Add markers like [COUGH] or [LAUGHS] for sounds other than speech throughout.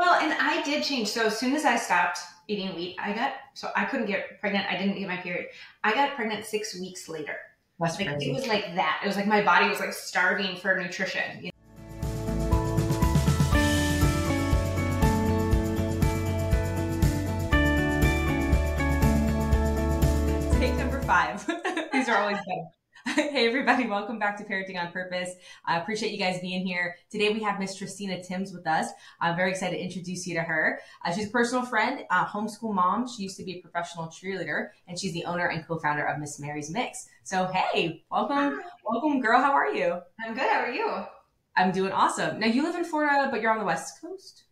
Well, and I did change. So as soon as I stopped eating wheat, I got so I couldn't get pregnant. I didn't get my period. I got pregnant six weeks later. That's Like crazy. it was like that. It was like my body was like starving for nutrition. you Take number five. These are always fun. [LAUGHS] hey, everybody, welcome back to Parenting on Purpose. I appreciate you guys being here. Today we have Miss Tristina Timms with us. I'm very excited to introduce you to her. Uh, she's a personal friend, uh, homeschool mom. She used to be a professional cheerleader, and she's the owner and co founder of Miss Mary's Mix. So, hey, welcome, welcome, girl. How are you? I'm good. How are you? I'm doing awesome. Now, you live in Florida, but you're on the West Coast?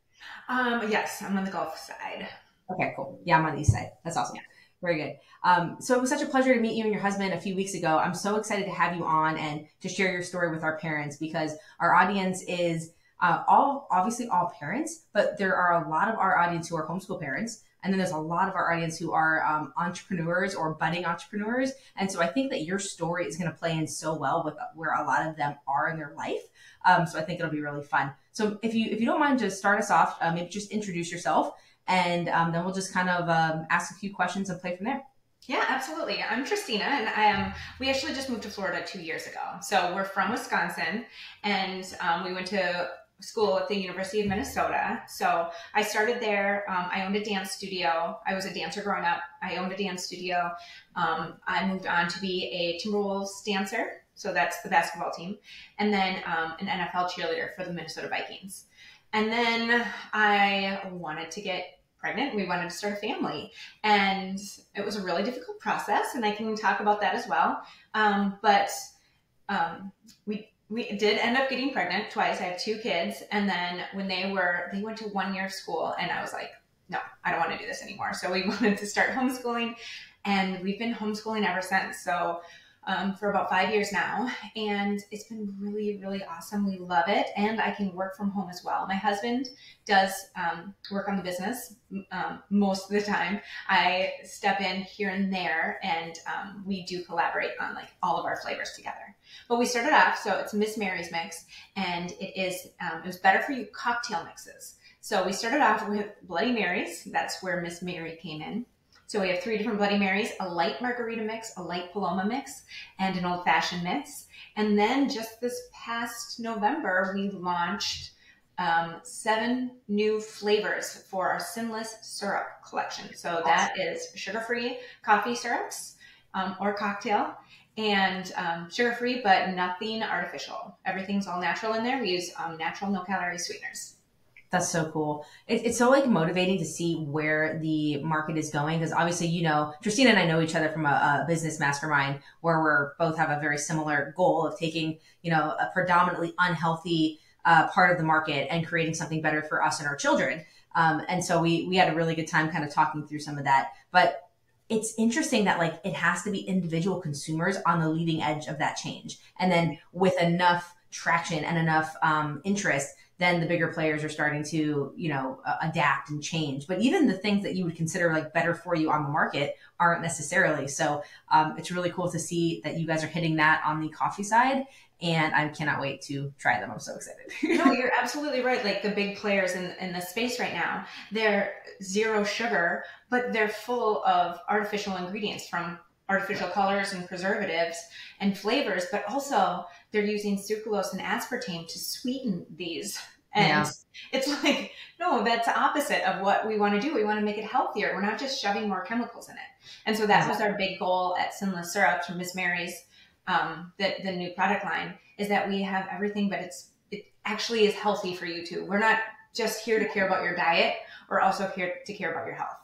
Um, yes, I'm on the Gulf side. Okay, cool. Yeah, I'm on the east side. That's awesome. Very good. Um, so it was such a pleasure to meet you and your husband a few weeks ago. I'm so excited to have you on and to share your story with our parents because our audience is uh, all obviously all parents, but there are a lot of our audience who are homeschool parents. And then there's a lot of our audience who are um, entrepreneurs or budding entrepreneurs. And so I think that your story is going to play in so well with where a lot of them are in their life. Um, so I think it'll be really fun. So if you if you don't mind, just start us off. Uh, maybe just introduce yourself and um, then we'll just kind of um, ask a few questions and play from there. Yeah, absolutely. I'm Tristina, and I am. We actually just moved to Florida two years ago. So we're from Wisconsin, and um, we went to school at the University of Minnesota. So I started there. Um, I owned a dance studio. I was a dancer growing up. I owned a dance studio. Um, I moved on to be a Timberwolves dancer. So that's the basketball team, and then um, an NFL cheerleader for the Minnesota Vikings. And then I wanted to get pregnant. We wanted to start a family, and it was a really difficult process. And I can talk about that as well. Um, but um, we we did end up getting pregnant twice. I have two kids, and then when they were they went to one year of school, and I was like, no, I don't want to do this anymore. So we [LAUGHS] wanted to start homeschooling, and we've been homeschooling ever since. So um, for about five years now, and it's been really, really awesome. We love it, and I can work from home as well. My husband does um, work on the business um, most of the time. I step in here and there, and um, we do collaborate on like all of our flavors together. But we started off, so it's Miss Mary's mix, and it is um, it was better for you cocktail mixes. So we started off with Bloody Marys. That's where Miss Mary came in. So we have three different Bloody Marys, a light margarita mix, a light Paloma mix, and an old fashioned mix. And then just this past November, we launched um, seven new flavors for our sinless syrup collection. So that is sugar free coffee syrups um, or cocktail and um, sugar free, but nothing artificial. Everything's all natural in there. We use um, natural, no calorie sweeteners. That's so cool. It, it's so like motivating to see where the market is going because obviously, you know, Tristina and I know each other from a, a business mastermind where we're both have a very similar goal of taking, you know, a predominantly unhealthy uh, part of the market and creating something better for us and our children. Um, and so we we had a really good time kind of talking through some of that. But it's interesting that like it has to be individual consumers on the leading edge of that change, and then with enough traction and enough um, interest then the bigger players are starting to you know uh, adapt and change. But even the things that you would consider like better for you on the market aren't necessarily. So um, it's really cool to see that you guys are hitting that on the coffee side and i cannot wait to try them. I'm so excited. [LAUGHS] No you're [LAUGHS] absolutely right. Like the big players in, in the space right now they're zero sugar but they're full of artificial ingredients from artificial colors and preservatives and flavors but also they're using sucralose and aspartame to sweeten these. And yeah. [LAUGHS] it's like, no, that's the opposite of what we want to do. We want to make it healthier. We're not just shoving more chemicals in it. And so that was our big goal at Sinless Syrups from Miss Mary's, um, the, the new product line, is that we have everything, but it's it actually is healthy for you too. We're not just here to care about your diet. We're also here to care about your health.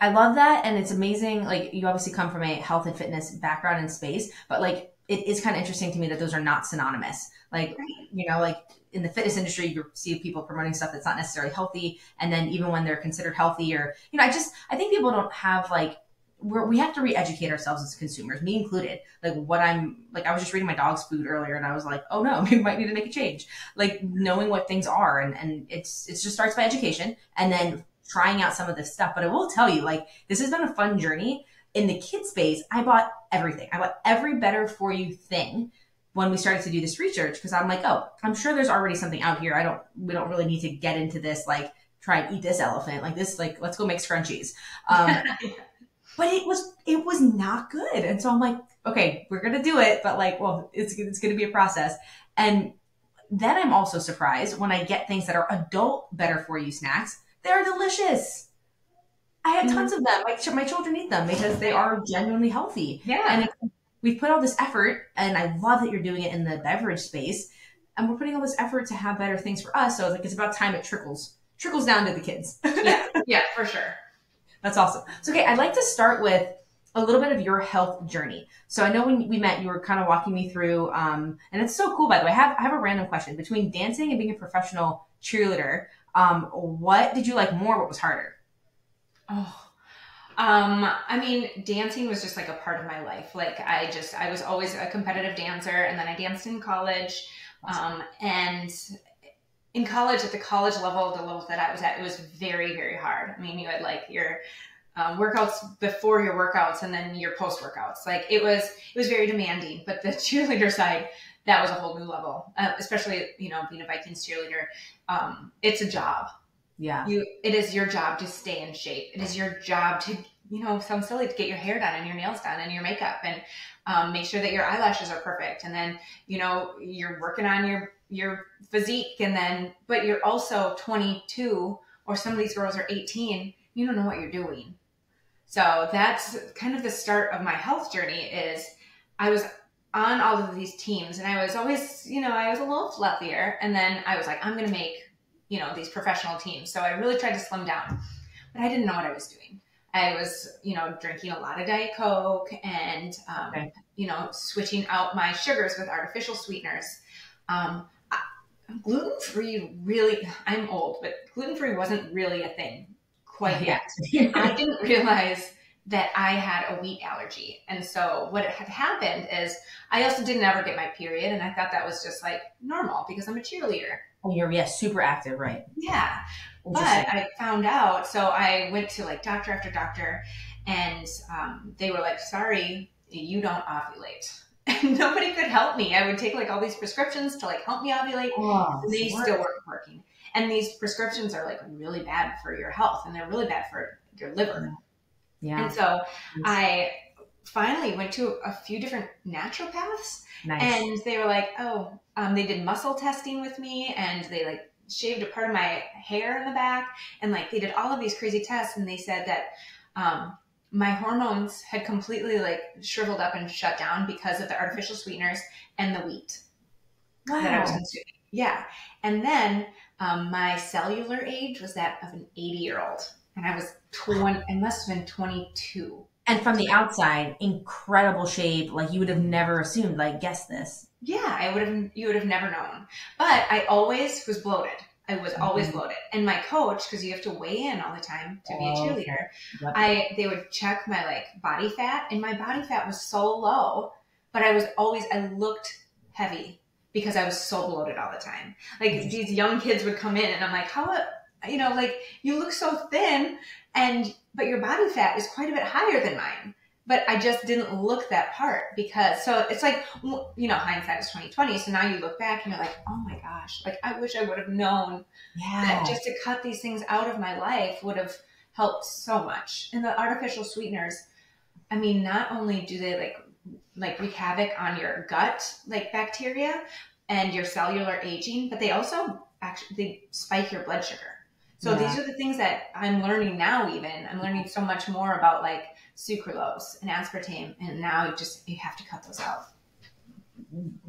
I love that. And it's amazing. Like you obviously come from a health and fitness background in space, but like it is kind of interesting to me that those are not synonymous. Like, you know, like in the fitness industry, you see people promoting stuff that's not necessarily healthy. And then even when they're considered healthy or, you know, I just, I think people don't have like, we're, we have to re-educate ourselves as consumers, me included. Like what I'm, like I was just reading my dog's food earlier and I was like, oh no, [LAUGHS] we might need to make a change. Like knowing what things are. And, and it's, it just starts by education and then trying out some of this stuff. But I will tell you, like, this has been a fun journey in the kid space, I bought everything. I bought every better for you thing when we started to do this research because I'm like, oh, I'm sure there's already something out here. I don't, we don't really need to get into this like try and eat this elephant. Like this, like let's go make scrunchies. Um, [LAUGHS] but it was it was not good, and so I'm like, okay, we're gonna do it, but like, well, it's it's gonna be a process. And then I'm also surprised when I get things that are adult better for you snacks. They're delicious. I had tons mm-hmm. of them. My, my children eat them because they are genuinely healthy. Yeah. And we've put all this effort, and I love that you're doing it in the beverage space. And we're putting all this effort to have better things for us. So it's like it's about time it trickles trickles down to the kids. yeah, yeah, for sure. [LAUGHS] That's awesome. So okay, I'd like to start with a little bit of your health journey. So I know when we met, you were kind of walking me through, um, and it's so cool. By the way, I have I have a random question between dancing and being a professional cheerleader. Um, what did you like more? What was harder? Oh, um, I mean, dancing was just like a part of my life. Like I just, I was always a competitive dancer and then I danced in college. Um, and in college, at the college level, the level that I was at, it was very, very hard. I mean, you had like your um, workouts before your workouts and then your post workouts. Like it was, it was very demanding. But the [LAUGHS] cheerleader side, that was a whole new level. Uh, especially, you know, being a Vikings cheerleader, um, it's a job. Yeah. You it is your job to stay in shape. It is your job to, you know, sounds silly to get your hair done and your nails done and your makeup and um, make sure that your eyelashes are perfect. And then, you know, you're working on your your physique and then but you're also 22 or some of these girls are 18, you don't know what you're doing. So that's kind of the start of my health journey is I was on all of these teams and I was always, you know, I was a little fluffier and then I was like I'm going to make you know, these professional teams. So I really tried to slim down, but I didn't know what I was doing. I was, you know, drinking a lot of Diet Coke and, um, okay. you know, switching out my sugars with artificial sweeteners. Um, gluten free really, I'm old, but gluten free wasn't really a thing quite [LAUGHS] yet. I didn't realize that I had a wheat allergy. And so what had happened is I also didn't ever get my period. And I thought that was just like normal because I'm a cheerleader. Oh, you're yeah, super active, right? Yeah. But I found out, so I went to like doctor after doctor, and um, they were like, "Sorry, you don't ovulate." [LAUGHS] And nobody could help me. I would take like all these prescriptions to like help me ovulate, oh, and they smart. still weren't working. And these prescriptions are like really bad for your health, and they're really bad for your liver. Yeah. And so I finally went to a few different naturopaths nice. and they were like, oh, um, they did muscle testing with me and they like shaved a part of my hair in the back and like they did all of these crazy tests and they said that um, my hormones had completely like shriveled up and shut down because of the artificial sweeteners and the wheat wow. that I was consuming. Yeah. And then um, my cellular age was that of an 80 year old. And I was 20, I must have been 22 and from the outside, incredible shape. Like you would have never assumed, like, guess this. Yeah, I would have, you would have never known. But I always was bloated. I was always mm-hmm. bloated. And my coach, because you have to weigh in all the time to be a oh, cheerleader. I they would check my like body fat, and my body fat was so low, but I was always I looked heavy because I was so bloated all the time. Like mm-hmm. these young kids would come in, and I'm like, how, you know, like you look so thin, and but your body fat is quite a bit higher than mine. But I just didn't look that part because so it's like you know hindsight is twenty twenty. So now you look back and you're like, oh my gosh, like I wish I would have known yeah. that just to cut these things out of my life would have helped so much. And the artificial sweeteners, I mean, not only do they like like wreak havoc on your gut like bacteria and your cellular aging, but they also actually they spike your blood sugar. So yeah. these are the things that I'm learning now. Even I'm learning so much more about like sucralose and aspartame, and now you just you have to cut those out.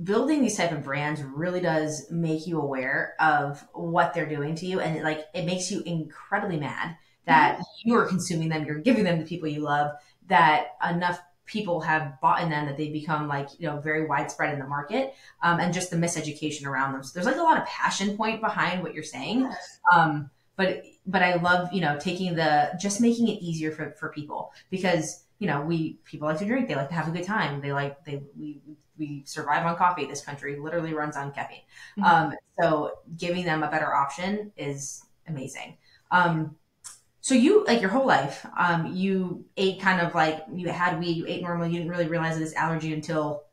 Building these type of brands really does make you aware of what they're doing to you, and it, like it makes you incredibly mad that mm-hmm. you are consuming them, you're giving them to people you love, that enough people have bought in them that they become like you know very widespread in the market um, and just the miseducation around them so there's like a lot of passion point behind what you're saying yes. um, but but I love you know taking the just making it easier for for people because you know we people like to drink they like to have a good time they like they we we survive on coffee. This country literally runs on caffeine. Mm-hmm. um, so giving them a better option is amazing. Um, so you like your whole life um, you ate kind of like you had weed you ate normal you didn't really realize this allergy until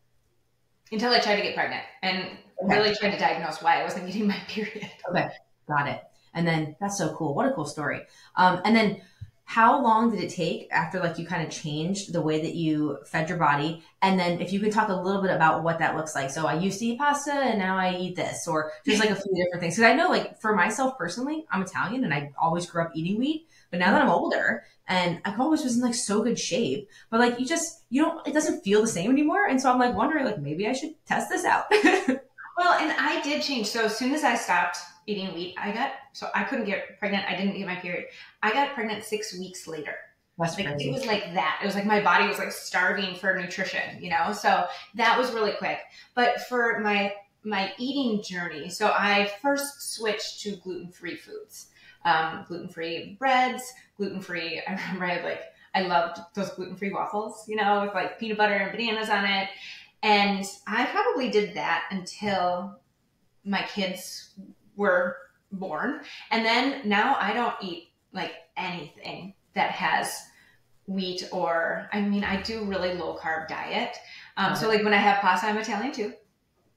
until i tried to get pregnant and okay. really tried to diagnose why i wasn't getting my period. Okay got it And then that's so cool. What a cool story. Um, and then how long did it take after like you kind of changed the way that you fed your body? And then if you could talk a little bit about what that looks like. So i used to eat pasta and now i eat this. Or just like a few different things. Because i know like for myself personally i'm italian and i always grew up eating wheat. But now that i'm older and i've always was in like so good shape. But like you just you don't it doesn't feel the same anymore. And so i'm like wondering like maybe i should test this out [LAUGHS] well and i did change so as soon as i stopped eating wheat. I got so I couldn't get pregnant. I didn't get my period. I got pregnant six weeks later. That's like crazy. it was like that. It was like my body was like starving for nutrition, you know. So that was really quick. But for my my eating journey, so I first switched to gluten free foods, um, gluten free breads, gluten free. [LAUGHS] I remember I had like I loved those gluten free waffles, you know, with like peanut butter and bananas on it. And I probably did that until my kids were born. And then now I don't eat like anything that has wheat or, I mean, I do really low carb diet. Um, so like when I have pasta, I'm Italian too.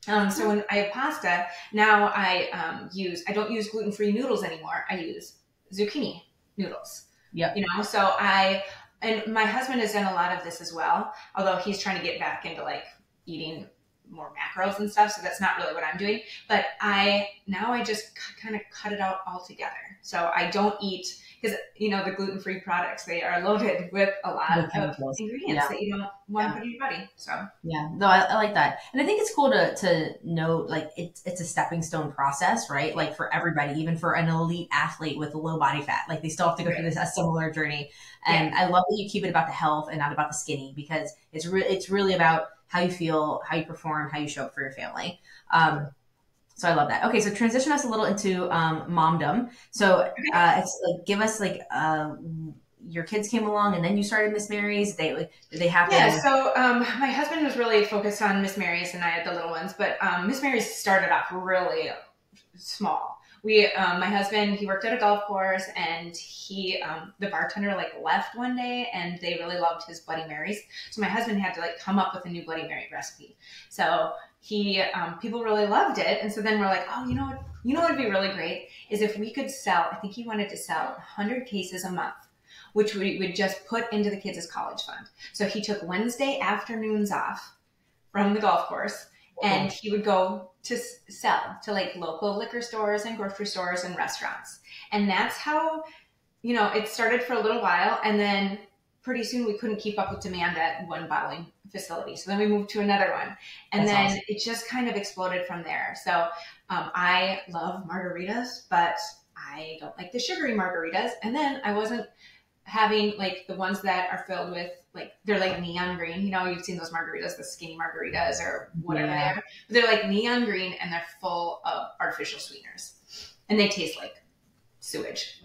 Um, so when I have pasta, now I um, use, I don't use gluten free noodles anymore. I use zucchini noodles. Yeah. You know, so I, and my husband has done a lot of this as well, although he's trying to get back into like eating more macros and stuff. So that's not really what I'm doing. But I now I just c- kind of cut it out altogether. So I don't eat because you know the gluten free products they are loaded [LAUGHS] with a lot With of ingredients Yeah. that you don't want Yeah. to put in your body. So Yeah, no, I, I like that, and I think it's cool to to note like it's it's a stepping stone process, right? Like for everybody, even for an elite athlete with low body fat, like they still have to go through this a similar journey. And I love that you keep it about the health and not about the skinny because it's re- it's really about how you feel, how you perform, how you show up for your family. Um, so I love that. Okay, so transition us a little into um, momdom. So uh, it's like give us like uh, your kids came along and then you started Miss Mary's. They like did they happen? yeah. So um, my husband was really focused on Miss Mary's and I had the little ones, but um, Miss Mary's started off really small. We, um, my husband, he worked at a golf course, and he, um, the bartender, like left one day, and they really loved his Bloody Marys. So my husband had to like come up with a new Bloody Mary recipe. So he, um, people really loved it, and so then we're like, oh, you know what? You know what would be really great is if we could sell. I think he wanted to sell 100 cases a month, which we would just put into the kids' college fund. So he took Wednesday afternoons off from the golf course and he would go to sell to like local liquor stores and grocery stores and restaurants. And that's how you know it started for a little while and then pretty soon we couldn't keep up with demand at one bottling facility. So then we moved to another one. And That's then awesome. it just kind of exploded from there. So um, i love margaritas but i don't like the sugary margaritas. And then i wasn't having like the ones that are filled with like they're like neon green. You know, you've seen those margaritas, the skinny margaritas or whatever Yeah. they are. But they're like neon green and they're full of artificial sweeteners. And they taste like sewage.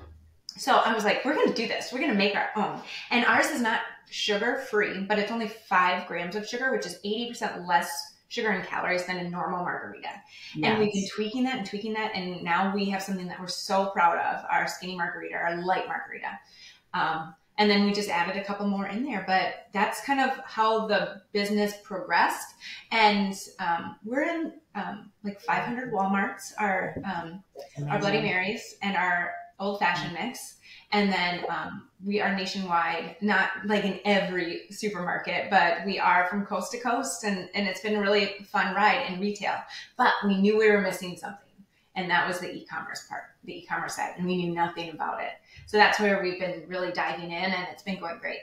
So I was like, we're gonna do this. We're gonna make our own. And ours is not sugar free, but it's only five grams of sugar, which is 80% less sugar and calories than a normal margarita. And we've been tweaking that and tweaking that, and now we have something that we're so proud of: our skinny margarita, our light margarita. Um, and then we just added a couple more in there, but that's kind of how the business progressed. And um, we're in um, like 500 WalMarts, our um, our Bloody Marys, and our old fashioned mix. And then um, we are nationwide, not like in every supermarket, but we are from coast to coast, and, and it's been a really fun ride in retail. But we knew we were missing something, and that was the e-commerce part, the e-commerce side, and we knew nothing about it. So that's where we've been really diving in, and it's been going great.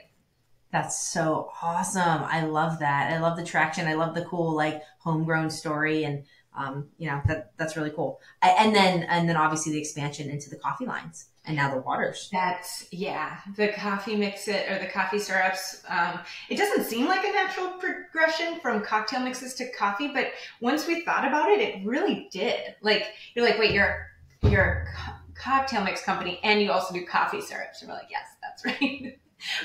That's so awesome. I love that. I love the traction. I love the cool like homegrown story and um, you know, that that's really cool. And then and then obviously the expansion into the coffee lines and now the waters. That's yeah, the coffee mix it or the coffee syrups. Um, it doesn't seem like a natural progression from cocktail mixes to coffee, but once we thought about it, it really did. Like you're like, wait, you're you're a co- cocktail mix company and you also do coffee syrups, and we're like, yes, that's [LAUGHS] right.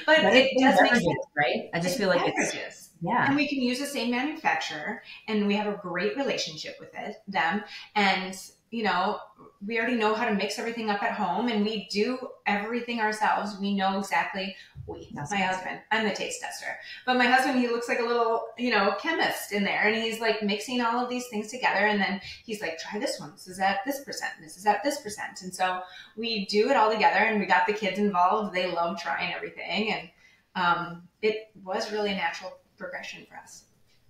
but But it does make sense. right? I just feel like it's Beverages. yeah. And we can use the same manufacturer and we have a great relationship with it, them. And, you know, we already know how to mix everything up at home and we do everything ourselves. We know exactly we, That's my husband, I'm the taste tester, but my husband, he looks like a little, you know, chemist in there and he's like mixing all of these things together. And then he's like, try this one. This is at this percent. This is at this percent. And so we do it all together and we got the kids involved. They love trying everything. And um, it was really a natural progression for us.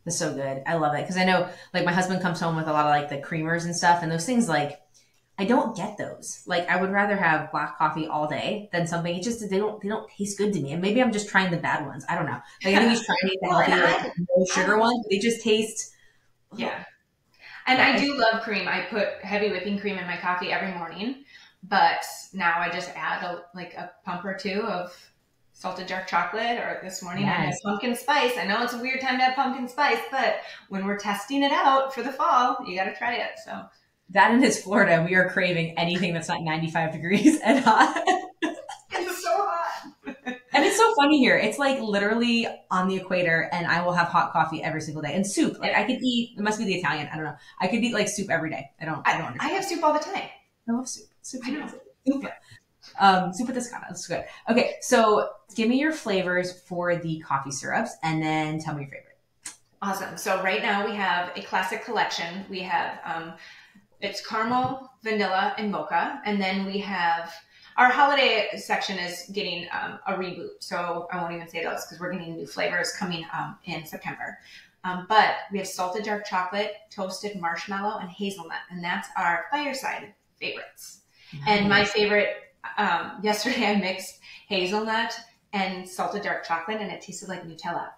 That's so good. I love it because I know like my husband comes home with a lot of like the creamers and stuff, and those things like I don't get those. Like I would rather have black coffee all day than something. It just they don't they don't taste good to me. And maybe I'm just trying the bad ones. I don't know. Like I think he's trying the [LAUGHS] healthy, like, no sugar ones. They just taste. Yeah. And I do love cream. I put heavy whipping cream in my coffee every morning, but now I just add a, like a pump or two of salted dark chocolate or this morning yes. I had pumpkin spice. I know it's a weird time to have pumpkin spice, but when we're testing it out for the fall, you got to try it. So that and his Florida, we are craving anything that's not 95 degrees and hot. [LAUGHS] it's so hot. and it's so funny here. It's like literally on the equator and I will have hot coffee every single day and soup. Like I could eat, it must be the Italian. I don't know. I could eat like soup every day. I don't, I, I don't understand. I have soup all the time. I love soup. Soup. I know. Soup. Um, Zuppa Toscana. That's good. Okay, so give me your flavors for the coffee syrups, and then tell me your favorite. Awesome. So right now we have a classic collection. We have um, it's caramel, vanilla, and mocha, and then we have our holiday section is getting um, a reboot. So I won't even say those because we're getting new flavors coming um, in September. Um, but we have salted dark chocolate, toasted marshmallow, and hazelnut, and that's our fireside favorites. Nice. And my favorite um, [LAUGHS] yesterday I mixed hazelnut and salted dark chocolate, and it tasted like Nutella.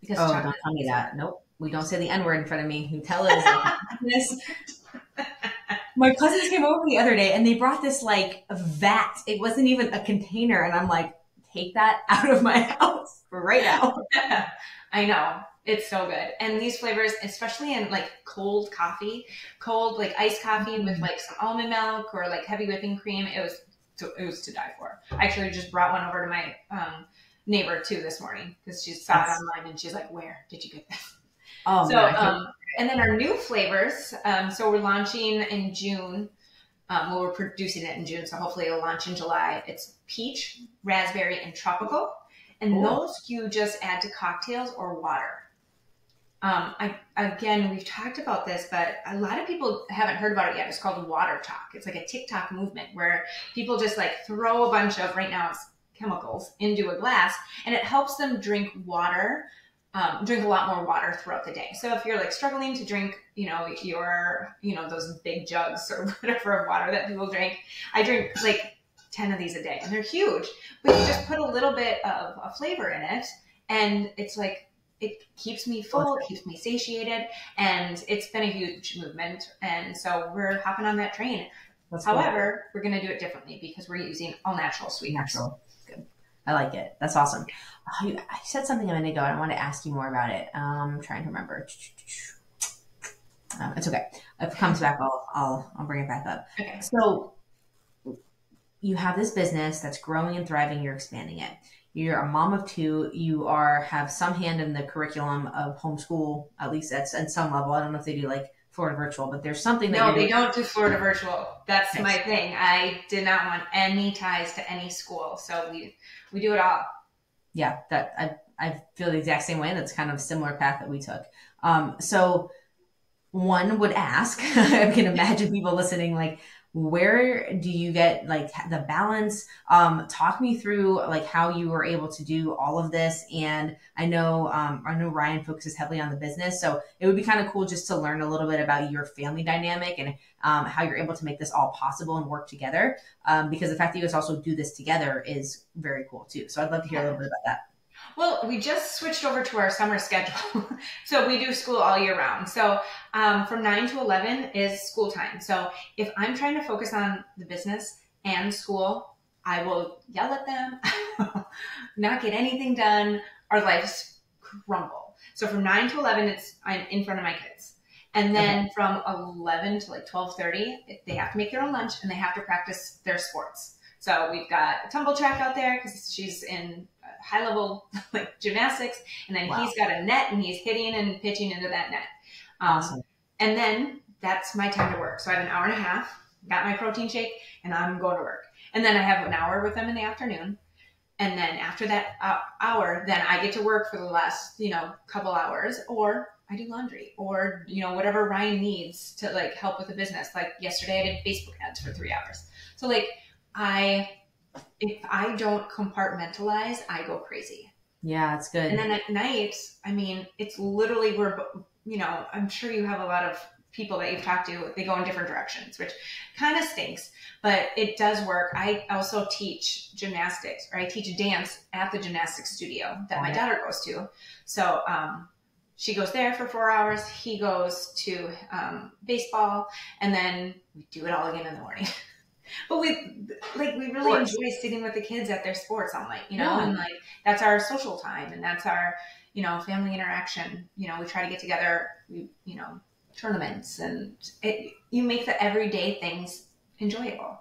Because oh, don't tell me that. Nope, we don't say the N word in front of me. Nutella is like [LAUGHS] My cousins came over the other day, and they brought this like vat. It wasn't even a container, and I'm like, take that [LAUGHS] out of my house right now. I know. It's so good. And these flavors, especially in like cold coffee, cold like iced coffee with mm-hmm. like some almond milk or like heavy whipping cream, it was to, it was to die for. I actually just brought one over to my um, neighbor too this morning because she saw it online and she's like, "Where did you get this?" [LAUGHS] Oh, so um, and then our new flavors. Um, so we're launching in June. Um, well, we're producing it in June, so hopefully it'll launch in July. It's peach, raspberry, and tropical, and Ooh. those you just add to cocktails or water. Um, I, again, we've talked about this, but a lot of people haven't heard about it yet. It's called WaterTok. It's like a TikTok movement where people just like throw a bunch of right now it's chemicals into a glass, and it helps them drink water, um, drink a lot more water throughout the day. So if you're like struggling to drink, you know, your, you know, those big jugs [LAUGHS] or whatever of water that people drink, I drink like 10 of these a day, and they're huge. But you just put a little bit of a flavor in it, and it's like it keeps me full, it keeps me satiated, and it's been a huge movement. And so we're hopping on that train. That's However, cool. we're going to do it differently because we're using all natural sweeteners. Natural. Good. I like it. That's awesome. Oh, you, I said something a minute ago, and I want to ask you more about it. Um, I'm trying to remember. Um, it's okay. If it comes back, I'll, I'll I'll bring it back up. Okay. So you have this business that's growing and thriving. You're expanding it. You're a mom of two. You are have some hand in the curriculum of homeschool at least that's at some level. I don't know if they do like florida virtual but there's something that no they don't do florida virtual. That's my thing. I did not want any ties to any school so we we do it all. Yeah that i i feel the exact same way that's kind of a similar path that we took. Um so one would ask [LAUGHS] i can imagine people listening like where do you get like the balance? Um, talk me through like how you were able to do all of this and i know um, i know ryan focuses heavily on the business so it would be kind of cool just to learn a little bit about your family dynamic and um, how you're able to make this all possible and work together um, because the fact that you guys also do this together is very cool too so i'd love to hear a little bit about that well, we just switched over to our summer schedule. [LAUGHS] so we do school all year round. So um, from 9 to 11 is school time. So if I'm trying to focus on the business and school, I will yell at them, [LAUGHS] not get anything done. Our lives crumble. So from 9 to 11, it's I'm in front of my kids. And then okay. from 11 to like 12:30, they have to make their own lunch and they have to practice their sports. So we've got a tumble track out there because she's in high level [LAUGHS] like gymnastics, and then wow. he's got a net and he's hitting and pitching into that net. Um, awesome. And then that's my time to work. So I have an hour and a half, got my protein shake, and I'm going to work. And then I have an hour with them in the afternoon. And then after that uh, hour, then I get to work for the last, you know, couple hours, or I do laundry, or you know, whatever Ryan needs to like help with the business. Like yesterday, I did Facebook ads for three hours. So like I, if I don't compartmentalize, I go crazy. Yeah, it's good. And then at night, I mean, it's literally we're, you know, I'm sure you have a lot of people that you've talked to, they go in different directions, which kind of stinks, but it does work. I also teach gymnastics or I teach dance at the gymnastics studio that my daughter goes to. So, um, she goes there for four hours. He goes to um, baseball, and then we do it all again in the morning. [LAUGHS] but we like we really enjoy sitting with the kids at their sports all night, you know, yeah. and like that's our social time, and that's our you know family interaction. You know, we try to get together. We you know tournaments and it, you make the everyday things enjoyable.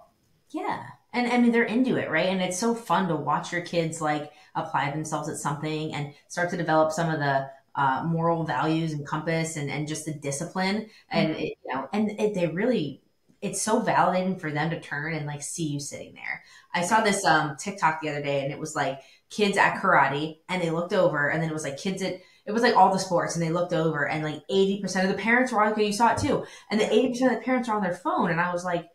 Yeah. And I mean, they're into it, right? And it's so fun to watch your kids like apply themselves at something and start to develop some of the uh, moral values and compass and, and just the discipline. And, mm-hmm. it, you know, and it, they really, it's so validating for them to turn and like see you sitting there. I saw this um, TikTok the other day and it was like kids at karate and they looked over and then it was like kids at it was like all the sports and they looked over and like 80% of the parents were like, okay, you saw it too. And the 80% of the parents are on their phone. And I was like,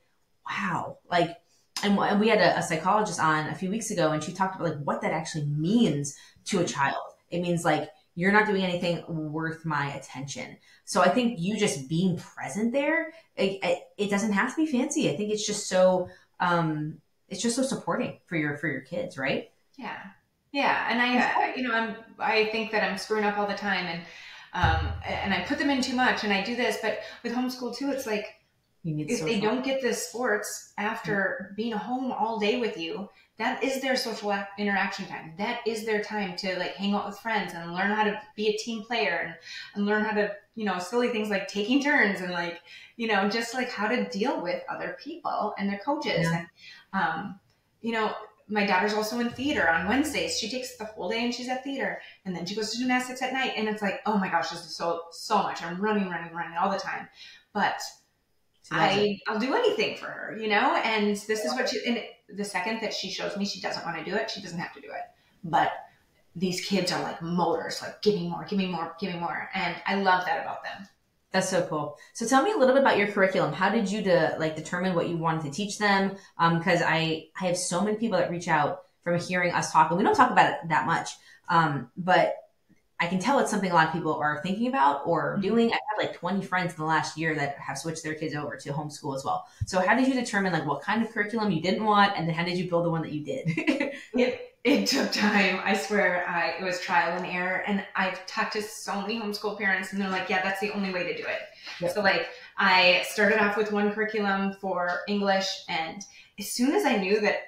wow, like, and, and we had a, a, psychologist on a few weeks ago and she talked about like what that actually means to a child. It means like, you're not doing anything worth my attention. So I think you just being present there, it, it, it doesn't have to be fancy. I think it's just so, um, it's just so supporting for your, for your kids, right? Yeah. Yeah, and I, you know, I'm, I think that I'm screwing up all the time, and um, and I put them in too much, and I do this. But with homeschool too, it's like if they don't get the sports after being home all day with you, that is their social interaction time. That is their time to like hang out with friends and learn how to be a team player and, and learn how to, you know, silly things like taking turns and like, you know, just like how to deal with other people and their coaches. Yeah. And, um, you know, my daughter's also in theater on Wednesdays. She takes the whole day and she's at theater, and then she goes to gymnastics at night. And it's like, oh my gosh, this is so so much. I'm running, running, running all the time, but I I'll do anything for her, you know. And this is what she. And the second that she shows me she doesn't want to do it, she doesn't have to do it. But these kids are like motors, like give me more, give me more, give me more, and I love that about them. That's so cool. So tell me a little bit about your curriculum. How did you de- like determine what you wanted to teach them? Because um, I I have so many people that reach out from hearing us talk, and we don't talk about it that much. Um, but I can tell it's something a lot of people are thinking about or mm-hmm. doing. I've had like 20 friends in the last year that have switched their kids over to homeschool as well. So how did you determine like what kind of curriculum you didn't want, and then how did you build the one that you did? [LAUGHS] it, it took time. I swear, I, it was trial and error. And I've talked to so many homeschool parents, and they're like, "Yeah, that's the only way to do it." Yep. So like, I started off with one curriculum for English, and as soon as I knew that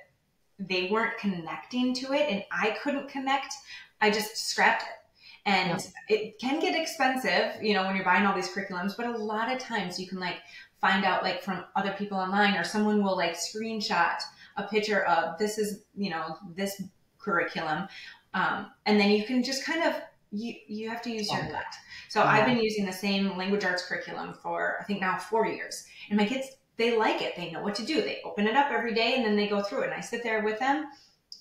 they weren't connecting to it, and I couldn't connect, I just scrapped it and it can get expensive, you know, when you're buying all these curriculums, but a lot of times you can like find out like from other people online or someone will like screenshot a picture of this is, you know, this curriculum. Um, and then you can just kind of you you have to use your gut. So yeah. I've been using the same language arts curriculum for I think now four years, and my kids they like it. They know what to do. They open it up every day, and then they go through it. And I sit there with them,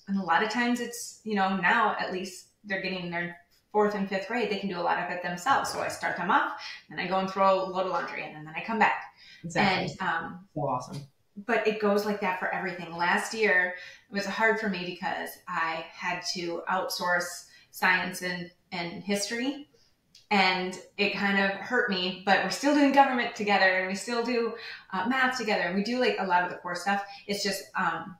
and a lot of times it's you know now at least they're getting their fourth and fifth grade, they can do a lot of it themselves. So I start them off, and I go and throw a load of laundry in, and then I come back. Exactly. And um, so awesome. But it goes like that for everything. Last year it was hard for me because I had to outsource science and, and history. And it kind of hurt me, but we're still doing government together and we still do uh, math together and we do like a lot of the core stuff. It's just, um,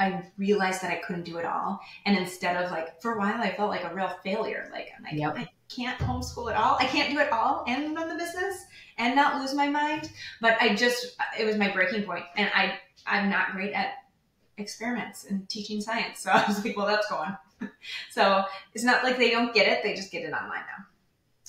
I, realized that I couldn't do it all. And instead of like, for a while, I felt like a real failure. Like, I'm like, yep. I can't homeschool at all. I can't do it all and run the business and not lose my mind. But I just, it was my breaking point. And I, I'm not great at experiments and teaching science. So [LAUGHS] I was like, well, that's going. [LAUGHS] so it's not like they don't get it. They just get it online now.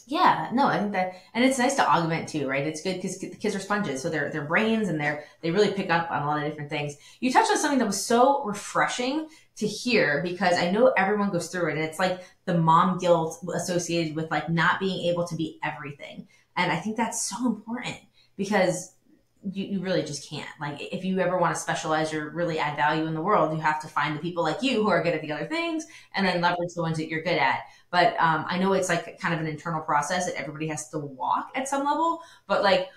Yeah, no, I think that, and it's nice to augment too, right? It's good because the kids are sponges, so their their brains and their they really pick up on a lot of different things. You touched on something that was so refreshing to hear because I know everyone goes through it, and it's like the mom guilt associated with like not being able to be everything, and I think that's so important because you, you really just can't. Like, if you ever want to specialize or really add value in the world, you have to find the people like you who are good at the other things and then leverage the ones that you're good at. But um, I know it's like kind of an internal process that everybody has to walk at some level. But like,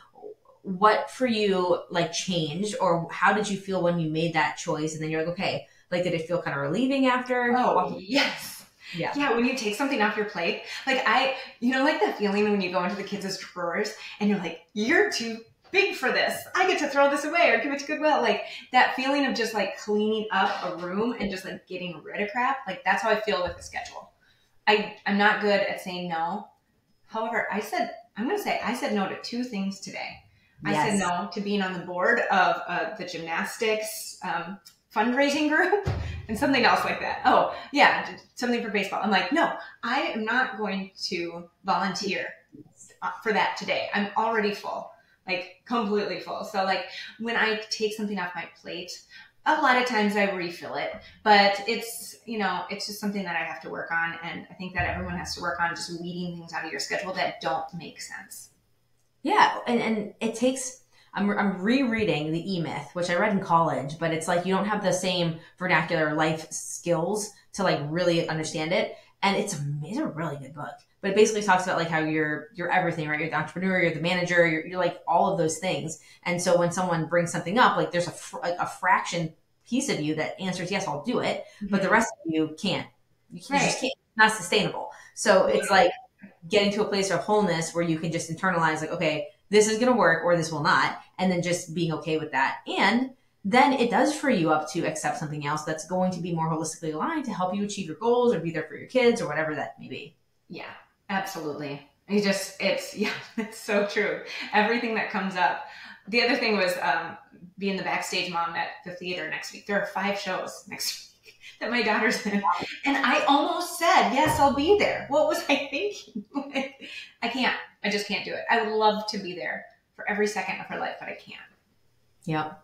what for you like changed? Or how did you feel when you made that choice and then you're like okay like did it feel kind of relieving after? Oh yes. Yeah. Yeah when you take something off your plate like i you know like the feeling when you go into the kids' drawers and you're like you're too big for this. I get to throw this away or give it to goodwill. Like that feeling of just like cleaning up a room and just like getting rid of crap like that's how i feel with the schedule i i'm not good at saying no however i said i'm going to say i said no to two things today Yes. I said no to being on the board of uh, the gymnastics um, fundraising [LAUGHS] group and something else like that. Oh, yeah, something for baseball. I'm like, no, I am not going to volunteer uh, for that today. I'm already full, like completely full. So, like, when I take something off my plate, a lot of times I refill it, but it's, you know, it's just something that I have to work on. And I think that everyone has to work on just weeding things out of your schedule that don't make sense. Yeah, and, and it takes. I'm, I'm rereading the E Myth, which I read in college, but it's like you don't have the same vernacular life skills to like really understand it. And it's a, it's a really good book. But it basically talks about like how you're you're everything, right? You're the entrepreneur, you're the manager, you're, you're like all of those things. And so when someone brings something up, like there's a, fr- a fraction piece of you that answers yes, I'll do it, mm-hmm. but the rest of you can't. You, right. just can't. Not sustainable. So it's like getting to a place of wholeness where you can just internalize like okay this is going to work or this will not and then just being okay with that and then it does free you up to accept something else that's going to be more holistically aligned to help you achieve your goals or be there for your kids or whatever that may be yeah absolutely you just it's [LAUGHS] yeah it's so true everything that comes up the other thing was um, being the backstage mom at the theater next week there are five shows next week [LAUGHS] that my daughter's in. And I almost said, yes, I'll be there. What was I [LAUGHS] thinking? I can't. I just can't do it. I would love to be there for every second of her life, but I can't. Yep.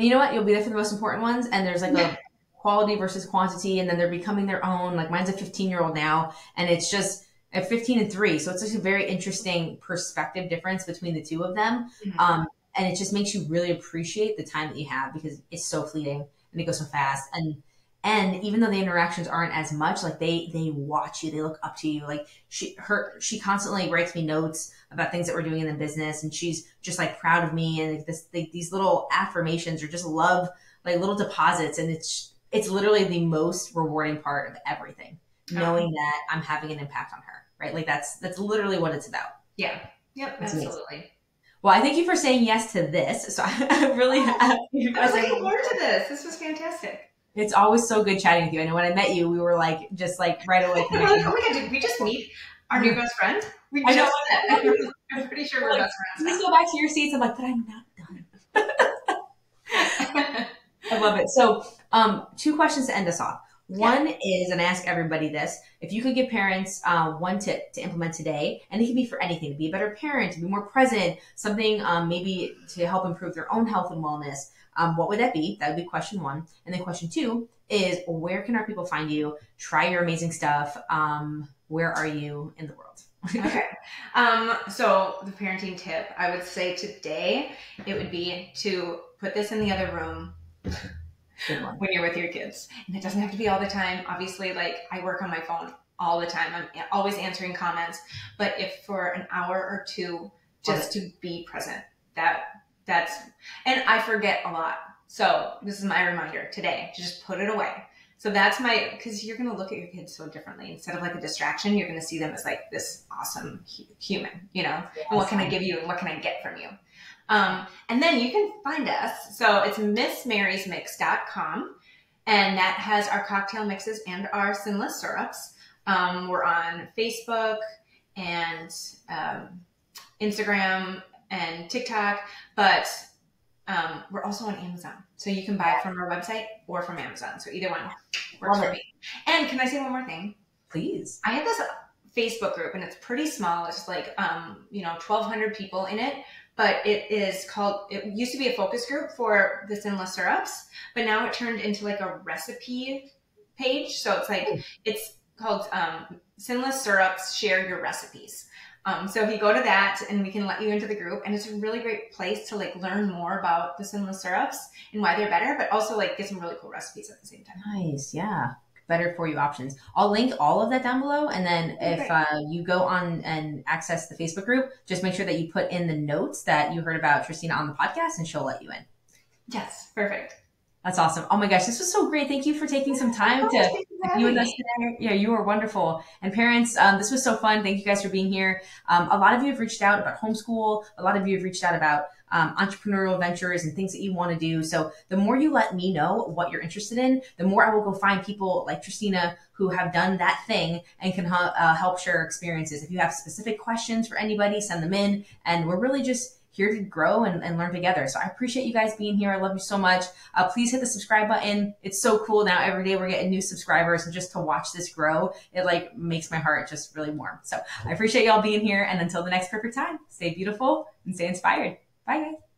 And you know what? You'll be there for the most important ones. And there's like a quality versus quantity. And then they're becoming their own. Like mine's a 15 year old now. And it's just at 15 and three. So it's just a very interesting perspective difference between the two of them. Mm-hmm. Um, and it just makes you really appreciate the time that you have because it's so fleeting and it goes so fast. And and even though the interactions aren't as much like they they watch you they look up to you like she her she constantly writes me notes about things that we're doing in the business and she's just like proud of me and like this like, these little affirmations or just love like little deposits and it's it's literally the most rewarding part of everything oh. knowing that i'm having an impact on her right like that's that's literally what it's about yeah yep absolutely amazing. Well, I thank you for saying yes to this. So [LAUGHS] I really, oh, I was looking forward to this. This was fantastic. It's always so good chatting with you. I know when I met you, we were like just like right away. [LAUGHS] like, oh my god, did we just meet our new best friend? We I just met. [LAUGHS] I'm pretty sure we're like, best friends. Please go back to your seats. I'm like, but I'm not done. [LAUGHS] I love it. So, um, two questions to end us off. One yeah. is, and I ask everybody this: if you could give parents uh, one tip to implement today, and it can be for anything, to be a better parent, to be more present, something um, maybe to help improve their own health and wellness um, what would that be? That would be question one. And then question two is where can our people find you? Try your amazing stuff. Um, where are you in the world? [LAUGHS] okay. Um, so the parenting tip, I would say today it would be to put this in the other room when you're with your kids. And it doesn't have to be all the time. Obviously, like I work on my phone all the time. I'm always answering comments. But if for an hour or two, just to be present, that that's, and I forget a lot. So this is my reminder today to just put it away. So that's my, because you're going to look at your kids so differently. Instead of like a distraction, you're going to see them as like this awesome human, you know? Yes. And what can I give you and what can I get from you? Um, and then you can find us. So it's missmarysmix.com. And that has our cocktail mixes and our sinless syrups. Um, we're on Facebook and um, Instagram and TikTok, but um, we're also on Amazon. So you can buy it from our website or from Amazon. So either one works Love for it. me. And can I say one more thing? Please. I have this Facebook group and it's pretty small. It's like, um, you know, 1,200 people in it. But it is called, it used to be a focus group for the sinless syrups, but now it turned into like a recipe page. So it's like, it's called um, Sinless Syrups Share Your Recipes. Um, so if you go to that and we can let you into the group and it's a really great place to like learn more about the sinless syrups and why they're better, but also like get some really cool recipes at the same time. Nice. Yeah. Better for you options. I'll link all of that down below. And then if uh, you go on and access the Facebook group, just make sure that you put in the notes that you heard about Tristina on the podcast and she'll let you in. Yes. Perfect. That's awesome. Oh my gosh, this was so great. Thank you for taking some time oh, to be with us today. Yeah, you were wonderful. And parents, um, this was so fun. Thank you guys for being here. Um, a lot of you have reached out about homeschool. A lot of you have reached out about um, entrepreneurial ventures and things that you want to do. So the more you let me know what you're interested in, the more I will go find people like Tristina who have done that thing and can uh, help share experiences. If you have specific questions for anybody, send them in. And we're really just here to grow and, and learn together. So I appreciate you guys being here. I love you so much. Uh, please hit the subscribe button. It's so cool now. Every day we're getting new subscribers and just to watch this grow, it like makes my heart just really warm. So I appreciate y'all being here. And until the next perfect time, stay beautiful and stay inspired. Bye guys.